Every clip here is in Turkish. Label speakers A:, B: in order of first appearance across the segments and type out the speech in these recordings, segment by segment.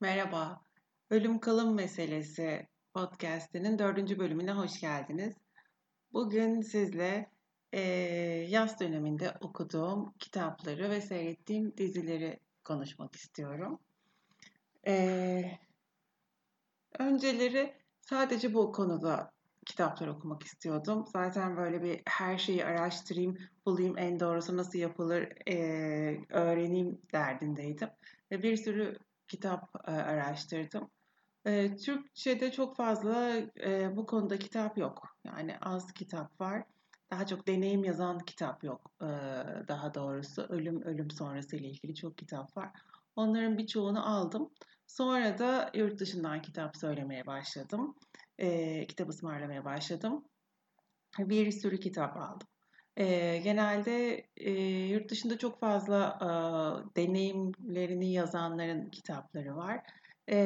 A: Merhaba, Ölüm Kalım Meselesi podcast'inin dördüncü bölümüne hoş geldiniz. Bugün sizle e, yaz döneminde okuduğum kitapları ve seyrettiğim dizileri konuşmak istiyorum. E, önceleri sadece bu konuda kitaplar okumak istiyordum. Zaten böyle bir her şeyi araştırayım, bulayım en doğrusu nasıl yapılır e, öğreneyim derdindeydim. Ve bir sürü kitap e, araştırdım. E, Türkçe'de çok fazla e, bu konuda kitap yok. Yani az kitap var. Daha çok deneyim yazan kitap yok e, daha doğrusu. Ölüm ölüm sonrası ile ilgili çok kitap var. Onların birçoğunu aldım. Sonra da yurt dışından kitap söylemeye başladım. E, kitap ısmarlamaya başladım. Bir sürü kitap aldım. E, genelde e, yurt dışında çok fazla e, deneyimlerini yazanların kitapları var. E,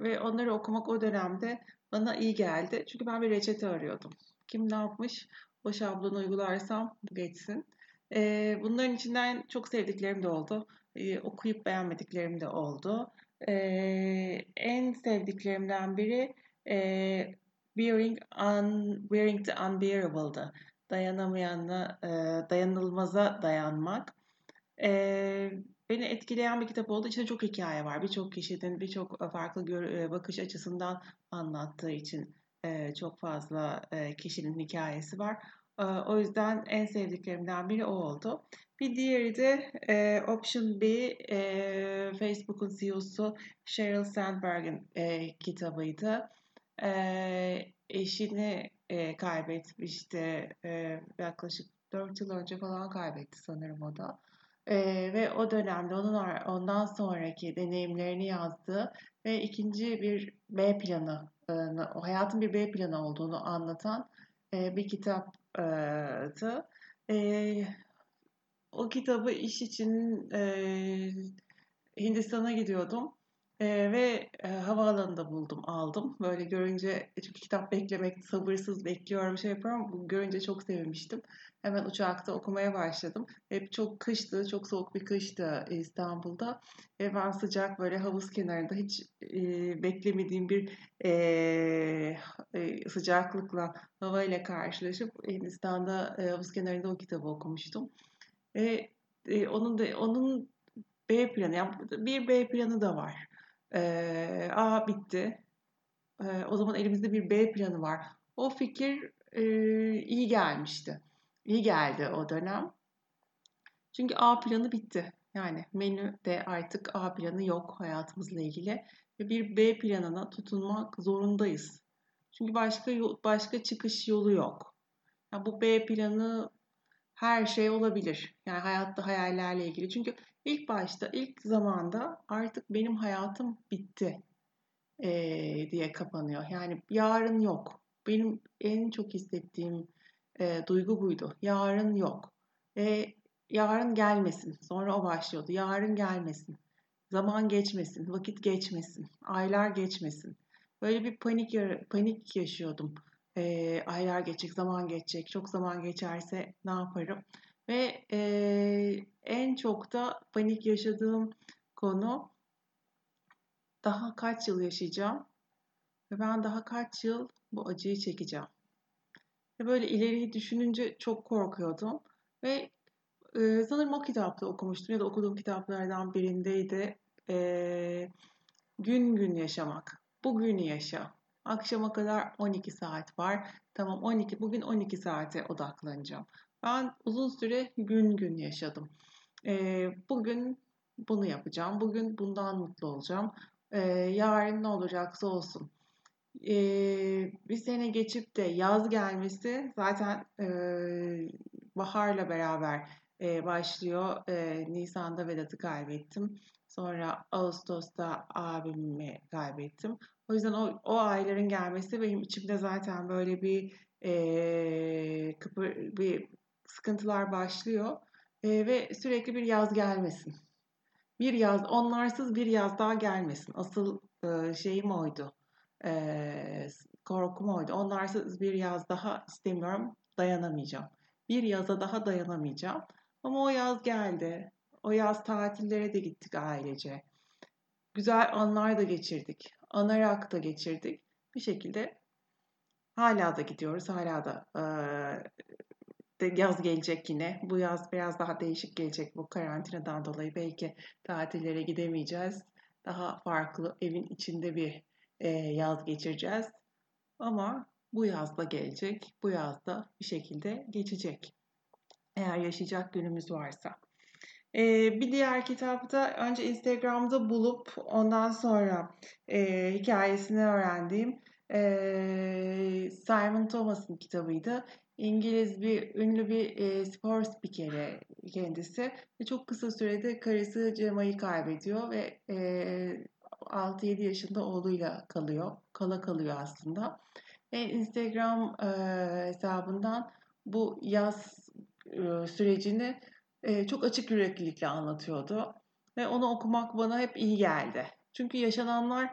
A: ve onları okumak o dönemde bana iyi geldi. Çünkü ben bir reçete arıyordum. Kim ne yapmış? O şablonu uygularsam geçsin. E, bunların içinden çok sevdiklerim de oldu. E, okuyup beğenmediklerim de oldu. E, en sevdiklerimden biri e, Bearing, un, bearing the unbearable'dı. Dayanamayanla, e, dayanılmaza dayanmak. E, beni etkileyen bir kitap olduğu için çok hikaye var. Birçok kişinin birçok farklı gör, e, bakış açısından anlattığı için e, çok fazla e, kişinin hikayesi var. E, o yüzden en sevdiklerimden biri o oldu. Bir diğeri de e, Option B, e, Facebook'un CEO'su Sheryl Sandberg'in e, kitabıydı e, eşini e, kaybetmişti. E, yaklaşık 4 yıl önce falan kaybetti sanırım o da. E, ve o dönemde onun ondan sonraki deneyimlerini yazdı ve ikinci bir B planı, e, hayatın bir B planı olduğunu anlatan e, bir kitaptı. E, o kitabı iş için e, Hindistan'a gidiyordum Eee, ve, eee, havaalanında buldum, aldım. Böyle görünce çünkü kitap beklemek, sabırsız bekliyorum, şey yapıyorum. Bu görünce çok sevinmiştim. Hemen uçakta okumaya başladım. Hep çok kıştı, çok soğuk bir kıştı İstanbul'da. Ve ben sıcak böyle havuz kenarında hiç eee, beklemediğim bir eee, sıcaklıkla, havayla karşılaşıp Hindistan'da eee, havuz kenarında o kitabı okumuştum. Ve eee, onun da onun B planı, yani bir B planı da var. Ee, A bitti. Ee, o zaman elimizde bir B planı var. O fikir e, iyi gelmişti. İyi geldi o dönem. Çünkü A planı bitti. Yani menüde artık A planı yok hayatımızla ilgili ve bir B planına tutunmak zorundayız. Çünkü başka başka çıkış yolu yok. Yani bu B planı her şey olabilir. Yani hayatta hayallerle ilgili. Çünkü ilk başta, ilk zamanda artık benim hayatım bitti e, diye kapanıyor. Yani yarın yok. Benim en çok hissettiğim e, duygu buydu. Yarın yok. Ve yarın gelmesin. Sonra o başlıyordu. Yarın gelmesin. Zaman geçmesin, vakit geçmesin, aylar geçmesin. Böyle bir panik panik yaşıyordum e, aylar geçecek, zaman geçecek, çok zaman geçerse ne yaparım? Ve e, en çok da panik yaşadığım konu daha kaç yıl yaşayacağım ve ben daha kaç yıl bu acıyı çekeceğim. Ve böyle ileriyi düşününce çok korkuyordum ve e, sanırım o kitapta okumuştum ya da okuduğum kitaplardan birindeydi. E, gün gün yaşamak. Bugünü yaşa. Akşama kadar 12 saat var. Tamam 12 bugün 12 saate odaklanacağım. Ben uzun süre gün gün yaşadım. Ee, bugün bunu yapacağım. Bugün bundan mutlu olacağım. Ee, yarın ne olacaksa olsun. Ee, bir sene geçip de yaz gelmesi zaten e, baharla beraber e, başlıyor. E, Nisan'da Vedat'ı kaybettim. Sonra Ağustos'ta abimi kaybettim. O yüzden o, o ayların gelmesi benim içimde zaten böyle bir e, kıpır, bir sıkıntılar başlıyor e, ve sürekli bir yaz gelmesin. Bir yaz, onlarsız bir yaz daha gelmesin. Asıl e, şeyim oydu. E, korkum oydu. Onlarsız bir yaz daha istemiyorum, dayanamayacağım. Bir yaza daha dayanamayacağım. Ama o yaz geldi. O yaz tatillere de gittik ailece. güzel anlar da geçirdik. Anarak da geçirdik. Bir şekilde hala da gidiyoruz. Hala da e, yaz gelecek yine. Bu yaz biraz daha değişik gelecek bu karantinadan dolayı. Belki tatillere gidemeyeceğiz. Daha farklı evin içinde bir e, yaz geçireceğiz. Ama bu yaz da gelecek. Bu yaz da bir şekilde geçecek. Eğer yaşayacak günümüz varsa. Ee, bir diğer kitapta önce Instagram'da bulup ondan sonra e, hikayesini öğrendiğim e, Simon Thomas'ın kitabıydı. İngiliz bir ünlü bir e, spor spikeri kendisi ve çok kısa sürede karısı Cema'yı kaybediyor ve e, 6-7 yaşında oğluyla kalıyor. Kala kalıyor aslında. Ve Instagram e, hesabından bu yaz e, sürecini e, çok açık yüreklilikle anlatıyordu. Ve onu okumak bana hep iyi geldi. Çünkü yaşananlar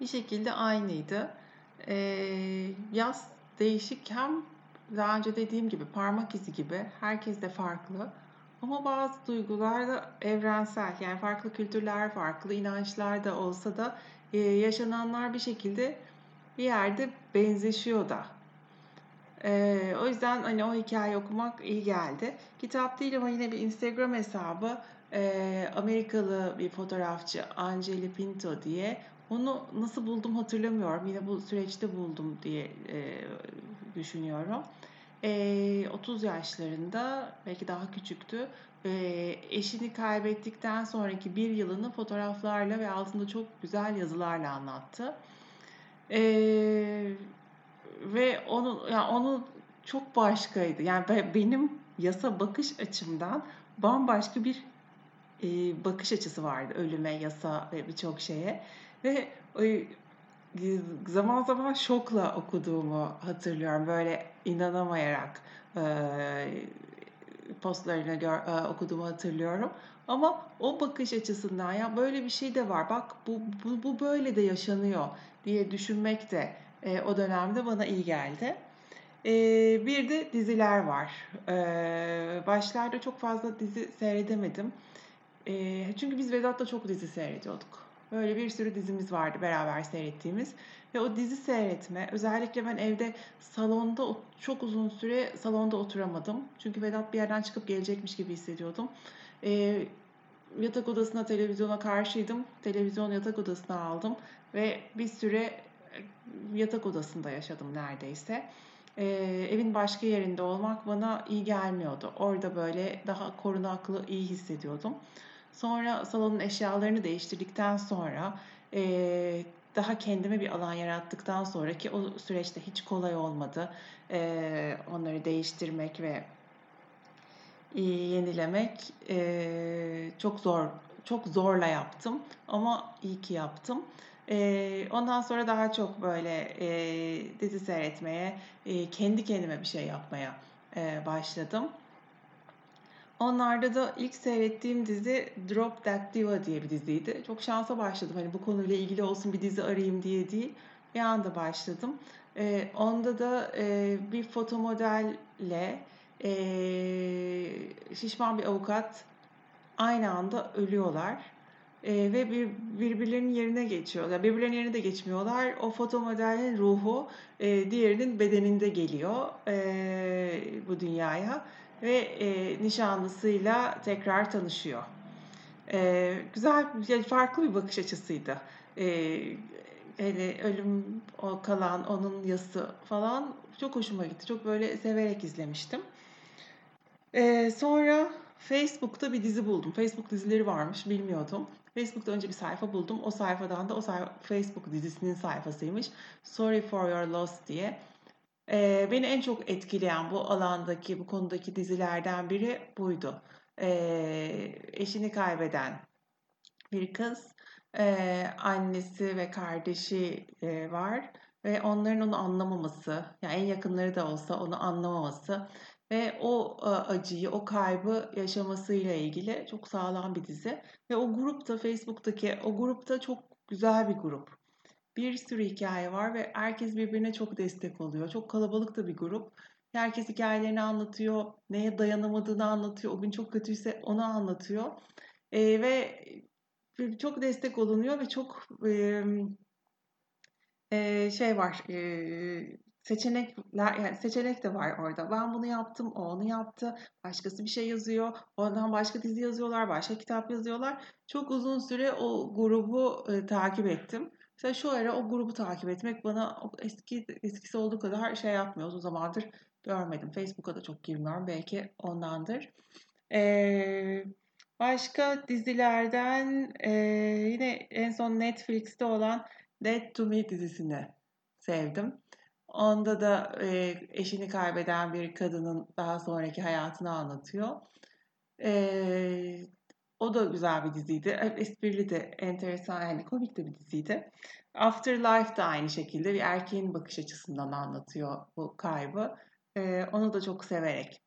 A: bir şekilde aynıydı. E, yaz değişik hem daha önce dediğim gibi parmak izi gibi herkes de farklı. Ama bazı duygular da evrensel yani farklı kültürler, farklı inançlar da olsa da e, yaşananlar bir şekilde bir yerde benzeşiyor da. Ee, o yüzden hani o hikaye okumak iyi geldi. Kitap değil ama yine bir Instagram hesabı e, Amerikalı bir fotoğrafçı Angeli Pinto diye. Onu nasıl buldum hatırlamıyorum. Yine bu süreçte buldum diye e, düşünüyorum. E, 30 yaşlarında belki daha küçüktü. E, eşini kaybettikten sonraki bir yılını fotoğraflarla ve altında çok güzel yazılarla anlattı. E, ve onu yani onu çok başkaydı. Yani benim yasa bakış açımdan bambaşka bir e, bakış açısı vardı ölüme, yasa ve birçok şeye. Ve e, zaman zaman şokla okuduğumu hatırlıyorum. Böyle inanamayarak e, postlarını gör, e, okuduğumu hatırlıyorum. Ama o bakış açısından ya böyle bir şey de var. Bak bu, bu, bu böyle de yaşanıyor diye düşünmek de e, o dönemde bana iyi geldi. E, bir de diziler var. E, başlarda çok fazla dizi seyredemedim. E, çünkü biz Vedat'la çok dizi seyrediyorduk. Böyle bir sürü dizimiz vardı beraber seyrettiğimiz. Ve o dizi seyretme, özellikle ben evde salonda çok uzun süre salonda oturamadım. Çünkü Vedat bir yerden çıkıp gelecekmiş gibi hissediyordum. E, yatak odasına televizyona karşıydım. Televizyon yatak odasına aldım ve bir süre yatak odasında yaşadım neredeyse. Ee, evin başka yerinde olmak bana iyi gelmiyordu. Orada böyle daha korunaklı, iyi hissediyordum. Sonra salonun eşyalarını değiştirdikten sonra e, daha kendime bir alan yarattıktan sonra ki o süreçte hiç kolay olmadı. E, onları değiştirmek ve e, yenilemek e, çok zor, çok zorla yaptım ama iyi ki yaptım. E, ondan sonra daha çok böyle e, dizi seyretmeye, e, kendi kendime bir şey yapmaya e, başladım. Onlarda da ilk seyrettiğim dizi Drop That Diva diye bir diziydi. Çok şansa başladım. Hani bu konuyla ilgili olsun bir dizi arayayım diye değil. Bir anda başladım. E, onda da e, bir foto modelle e, şişman bir avukat aynı anda ölüyorlar e, ve bir, birbirlerinin yerine geçiyorlar. Birbirlerinin yerine de geçmiyorlar. O foto modelin ruhu e, diğerinin bedeninde geliyor e, bu dünyaya ve e, nişanlısıyla tekrar tanışıyor. E, güzel, yani farklı bir bakış açısıydı. E, hele ölüm o kalan onun yası falan çok hoşuma gitti. Çok böyle severek izlemiştim. E, sonra Facebook'ta bir dizi buldum. Facebook dizileri varmış bilmiyordum. Facebook'ta önce bir sayfa buldum. O sayfadan da o sayfa, Facebook dizisinin sayfasıymış. Sorry for your loss diye. Ee, beni en çok etkileyen bu alandaki, bu konudaki dizilerden biri buydu. Ee, eşini kaybeden bir kız, ee, annesi ve kardeşi e, var ve onların onu anlamaması, yani en yakınları da olsa onu anlamaması ve o acıyı, o kaybı yaşamasıyla ilgili çok sağlam bir dizi. Ve o grupta, Facebook'taki o grupta çok güzel bir grup. Bir sürü hikaye var ve herkes birbirine çok destek oluyor. Çok kalabalık da bir grup. Herkes hikayelerini anlatıyor, neye dayanamadığını anlatıyor. O gün çok kötüyse onu anlatıyor. E, ve çok destek olunuyor ve çok e, şey var e, seçenekler yani seçenek de var orada. Ben bunu yaptım, o onu yaptı. Başkası bir şey yazıyor. Ondan başka dizi yazıyorlar, başka kitap yazıyorlar. Çok uzun süre o grubu e, takip ettim. Mesela şu ara o grubu takip etmek bana eski eskisi olduğu kadar şey yapmıyor. Uzun zamandır görmedim. Facebook'a da çok girmiyorum. Belki ondandır. Ee, başka dizilerden e, yine en son Netflix'te olan Dead to Me dizisini sevdim. Onda da e, eşini kaybeden bir kadının daha sonraki hayatını anlatıyor. E, o da güzel bir diziydi. Esprili de, enteresan, yani komik de bir diziydi. Afterlife da aynı şekilde bir erkeğin bakış açısından anlatıyor bu kaybı. E, onu da çok severek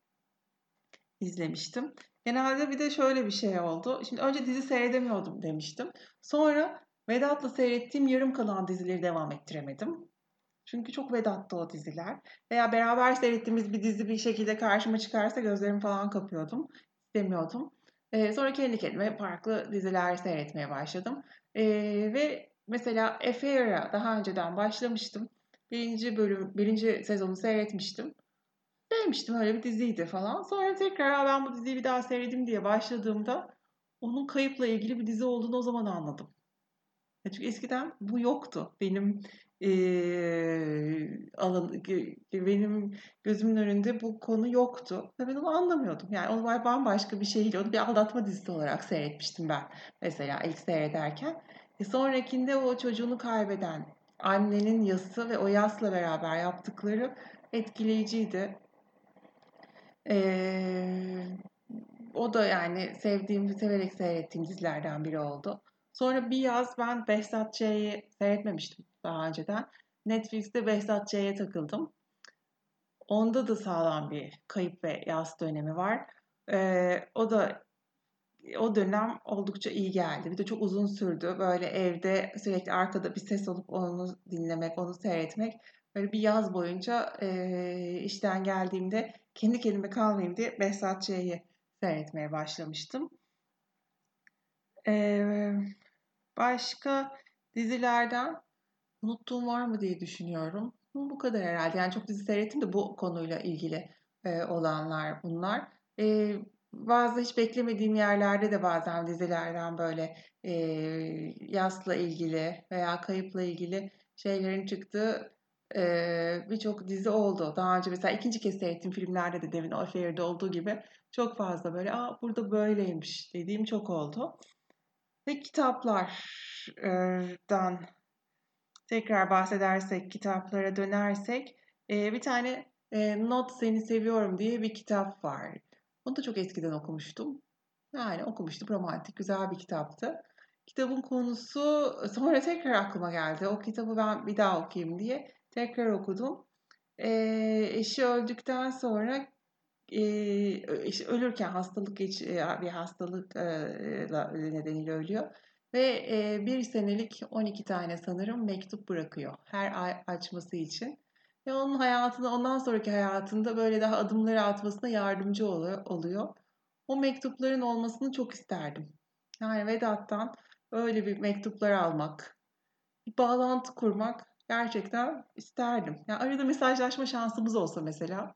A: izlemiştim. Genelde bir de şöyle bir şey oldu. Şimdi önce dizi seyredemiyordum demiştim. Sonra Vedat'la seyrettiğim yarım kalan dizileri devam ettiremedim. Çünkü çok Vedat'ta o diziler. Veya beraber seyrettiğimiz bir dizi bir şekilde karşıma çıkarsa gözlerimi falan kapıyordum. İstemiyordum. Ee, sonra kendi kendime farklı diziler seyretmeye başladım. Ee, ve mesela Affair'a daha önceden başlamıştım. Birinci bölüm, birinci sezonu seyretmiştim. Sevmiştim öyle bir diziydi falan. Sonra tekrar ben bu diziyi bir daha seyredim diye başladığımda onun kayıpla ilgili bir dizi olduğunu o zaman anladım. Çünkü eskiden bu yoktu. Benim e, alan benim gözümün önünde bu konu yoktu. Ve ben onu anlamıyordum. Yani onu bambaşka bir şeydi. Onu bir aldatma dizisi olarak seyretmiştim ben. Mesela ilk seyrederken. E sonrakinde o çocuğunu kaybeden annenin yası ve o yasla beraber yaptıkları etkileyiciydi. Ee, o da yani sevdiğim, severek seyrettiğim dizilerden biri oldu. Sonra bir yaz ben Behzat Ç'yi seyretmemiştim daha önceden. Netflix'te Behzat Ç'ye takıldım. Onda da sağlam bir kayıp ve yaz dönemi var. Ee, o da o dönem oldukça iyi geldi. Bir de çok uzun sürdü. Böyle evde sürekli arkada bir ses olup onu dinlemek, onu seyretmek. Böyle bir yaz boyunca e, işten geldiğimde kendi kendime kalmayayım diye Behzat Ç'yi seyretmeye başlamıştım. Ee, başka dizilerden unuttuğum var mı diye düşünüyorum. Bu kadar herhalde. Yani çok dizi seyrettim de bu konuyla ilgili e, olanlar bunlar. E, bazı hiç beklemediğim yerlerde de bazen dizilerden böyle e, yasla ilgili veya kayıpla ilgili şeylerin çıktığı e, birçok dizi oldu. Daha önce mesela ikinci kez seyrettiğim filmlerde de Devin Affair'de olduğu gibi çok fazla böyle Aa, burada böyleymiş dediğim çok oldu. Ve kitaplardan tekrar bahsedersek, kitaplara dönersek bir tane Not Seni Seviyorum diye bir kitap var. Onu da çok eskiden okumuştum. Yani okumuştum. Romantik, güzel bir kitaptı. Kitabın konusu sonra tekrar aklıma geldi. O kitabı ben bir daha okuyayım diye tekrar okudum. eşi öldükten sonra işte ölürken hastalık geç bir hastalık nedeniyle ölüyor ve bir senelik 12 tane sanırım mektup bırakıyor her ay açması için ve onun hayatında ondan sonraki hayatında böyle daha adımları atmasına yardımcı oluyor. O mektupların olmasını çok isterdim. Yani Vedat'tan öyle bir mektuplar almak, bir bağlantı kurmak gerçekten isterdim. Yani arada mesajlaşma şansımız olsa mesela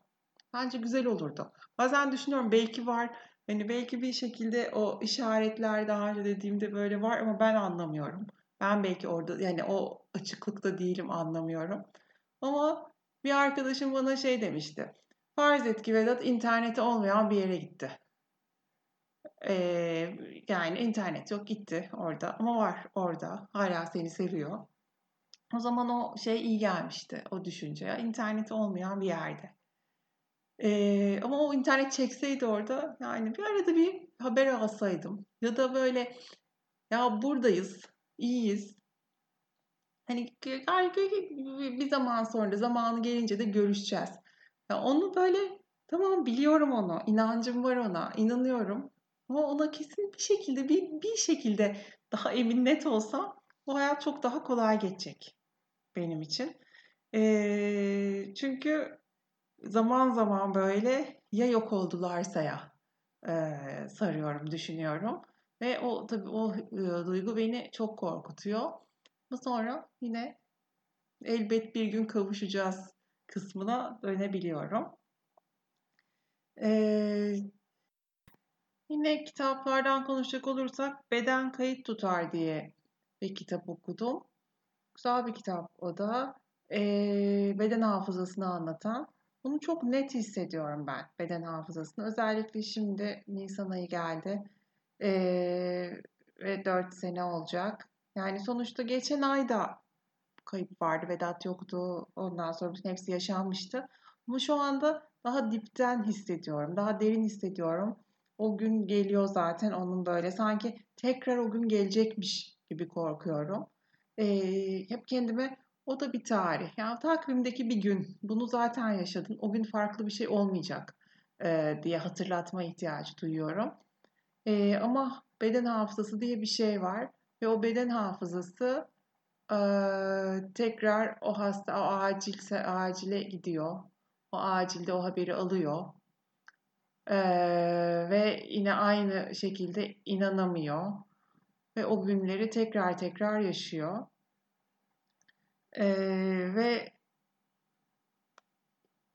A: Bence güzel olurdu. Bazen düşünüyorum belki var. Hani belki bir şekilde o işaretler daha önce dediğimde böyle var ama ben anlamıyorum. Ben belki orada yani o açıklıkta değilim anlamıyorum. Ama bir arkadaşım bana şey demişti. Farz et ki Vedat interneti olmayan bir yere gitti. Ee, yani internet yok gitti orada ama var orada. Hala seni seviyor. O zaman o şey iyi gelmişti o düşünce. İnterneti olmayan bir yerde. Ee, ama o internet çekseydi orada yani bir arada bir haber alsaydım ya da böyle ya buradayız, iyiyiz. Hani bir zaman sonra zamanı gelince de görüşeceğiz. Ya onu böyle tamam biliyorum onu, inancım var ona, inanıyorum. Ama ona kesin bir şekilde bir, bir şekilde daha emin net olsam bu hayat çok daha kolay geçecek benim için. Ee, çünkü zaman zaman böyle ya yok oldularsa ya e, sarıyorum, düşünüyorum. Ve o tabii o e, duygu beni çok korkutuyor. Ama sonra yine elbet bir gün kavuşacağız kısmına dönebiliyorum. Ee, yine kitaplardan konuşacak olursak Beden Kayıt Tutar diye bir kitap okudum. Güzel bir kitap o da. Ee, beden hafızasını anlatan. Bunu çok net hissediyorum ben beden hafızasını. Özellikle şimdi Nisan ayı geldi ee, ve 4 sene olacak. Yani sonuçta geçen ayda kayıp vardı. Vedat yoktu. Ondan sonra bütün hepsi yaşanmıştı. Ama şu anda daha dipten hissediyorum. Daha derin hissediyorum. O gün geliyor zaten onun böyle. Sanki tekrar o gün gelecekmiş gibi korkuyorum. Ee, hep kendime o da bir tarih. Yani takvimdeki bir gün. Bunu zaten yaşadın. O gün farklı bir şey olmayacak e, diye hatırlatma ihtiyacı duyuyorum. E, ama beden hafızası diye bir şey var. Ve o beden hafızası e, tekrar o hasta o acilse acile gidiyor. O acilde o haberi alıyor. E, ve yine aynı şekilde inanamıyor. Ve o günleri tekrar tekrar yaşıyor. E, ve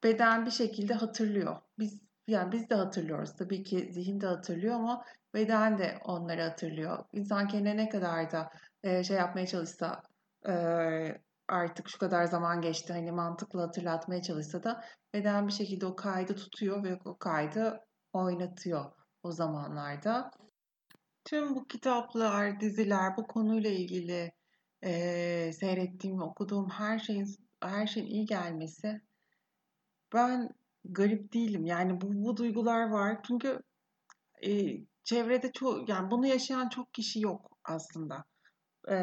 A: beden bir şekilde hatırlıyor. Biz yani biz de hatırlıyoruz. Tabii ki zihin de hatırlıyor ama beden de onları hatırlıyor. İnsan kendine ne kadar da e, şey yapmaya çalışsa e, artık şu kadar zaman geçti hani mantıklı hatırlatmaya çalışsa da beden bir şekilde o kaydı tutuyor ve o kaydı oynatıyor o zamanlarda. Tüm bu kitaplar, diziler, bu konuyla ilgili e, seyrettiğim, okuduğum her şeyin her şeyin iyi gelmesi ben garip değilim. Yani bu, bu duygular var. Çünkü e, çevrede çok yani bunu yaşayan çok kişi yok aslında. E,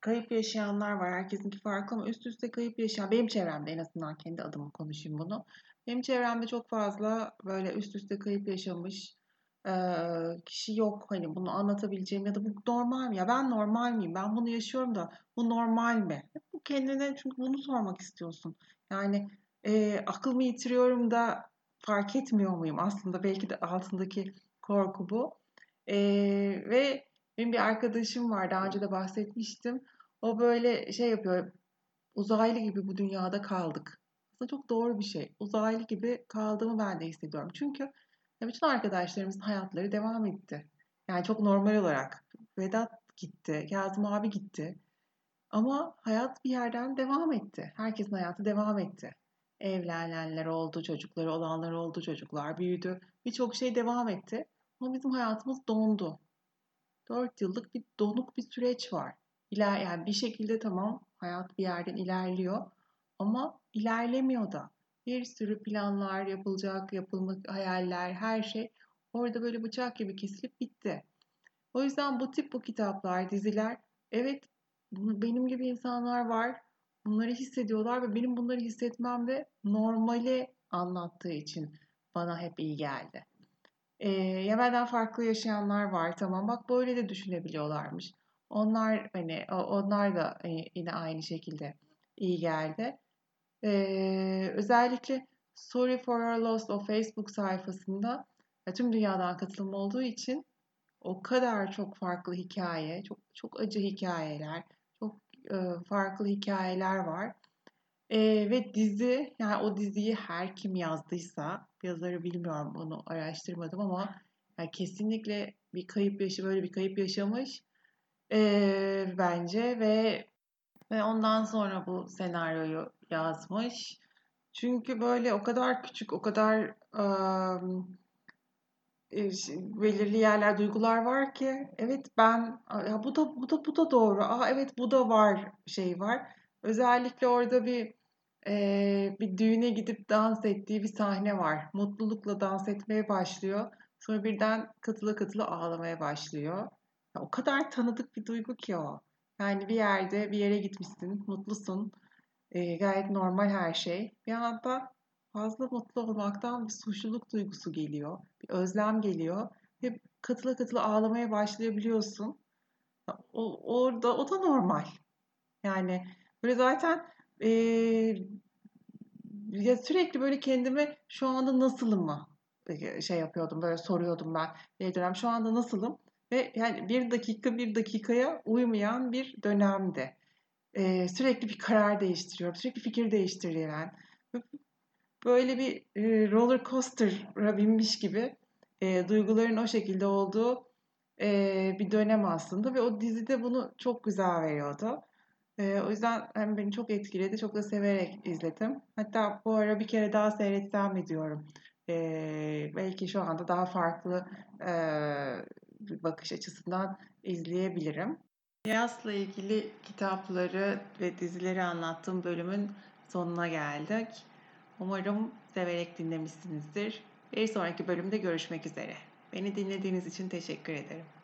A: kayıp yaşayanlar var. Herkesinki farklı ama üst üste kayıp yaşayan benim çevremde en azından kendi adıma konuşayım bunu. Benim çevremde çok fazla böyle üst üste kayıp yaşamış kişi yok. Hani bunu anlatabileceğim ya da bu normal mi? Ya ben normal miyim? Ben bunu yaşıyorum da bu normal mi? Bu kendine çünkü bunu sormak istiyorsun. Yani e, aklımı yitiriyorum da fark etmiyor muyum? Aslında belki de altındaki korku bu. E, ve benim bir arkadaşım var. Daha önce de bahsetmiştim. O böyle şey yapıyor. Uzaylı gibi bu dünyada kaldık. Aslında çok doğru bir şey. Uzaylı gibi kaldığımı ben de hissediyorum. Çünkü bütün arkadaşlarımızın hayatları devam etti. Yani çok normal olarak. Vedat gitti, Kazım abi gitti. Ama hayat bir yerden devam etti. Herkesin hayatı devam etti. Evlenenler oldu, çocukları olanlar oldu, çocuklar büyüdü. Birçok şey devam etti. Ama bizim hayatımız dondu. 4 yıllık bir donuk bir süreç var. İler, yani bir şekilde tamam hayat bir yerden ilerliyor ama ilerlemiyor da. Bir sürü planlar yapılacak, yapılmak hayaller, her şey orada böyle bıçak gibi kesilip bitti. O yüzden bu tip bu kitaplar, diziler evet benim gibi insanlar var. Bunları hissediyorlar ve benim bunları hissetmem de normali anlattığı için bana hep iyi geldi. Ee, ya benden farklı yaşayanlar var. Tamam bak böyle de düşünebiliyorlarmış. Onlar hani onlar da e, yine aynı şekilde iyi geldi. Ee, özellikle Sorry for Your Loss o Facebook sayfasında tüm dünyadan katılım olduğu için o kadar çok farklı hikaye, çok çok acı hikayeler, çok e, farklı hikayeler var. E, ve dizi, yani o diziyi her kim yazdıysa, yazarı bilmiyorum onu araştırmadım ama yani kesinlikle bir kayıp yaşı böyle bir kayıp yaşamış e, bence ve ve ondan sonra bu senaryoyu yazmış. Çünkü böyle o kadar küçük, o kadar um, belirli yerler, duygular var ki evet ben ya bu da bu da bu da doğru. Aa evet bu da var şey var. Özellikle orada bir e, bir düğüne gidip dans ettiği bir sahne var. Mutlulukla dans etmeye başlıyor. Sonra birden katıla katıla ağlamaya başlıyor. Ya, o kadar tanıdık bir duygu ki o. Yani bir yerde bir yere gitmişsin, mutlusun. E, gayet normal her şey. Bir anda fazla mutlu olmaktan bir suçluluk duygusu geliyor. Bir özlem geliyor. Ve katıla katıla ağlamaya başlayabiliyorsun. O, orada o da normal. Yani böyle zaten e, ya sürekli böyle kendime şu anda nasılım mı şey yapıyordum böyle soruyordum ben bir dönem şu anda nasılım ve yani bir dakika bir dakikaya uymayan bir dönemdi. Ee, sürekli bir karar değiştiriyorum, sürekli fikir değiştirilen, böyle bir e, roller coaster'a binmiş gibi e, duyguların o şekilde olduğu e, bir dönem aslında ve o dizide bunu çok güzel veriyordu. E, o yüzden hem beni çok etkiledi, çok da severek izledim. Hatta bu ara bir kere daha seyretsem mi diyorum. E, belki şu anda daha farklı e, bir bakış açısından izleyebilirim. Yas'la ilgili kitapları ve dizileri anlattığım bölümün sonuna geldik. Umarım severek dinlemişsinizdir. Bir sonraki bölümde görüşmek üzere. Beni dinlediğiniz için teşekkür ederim.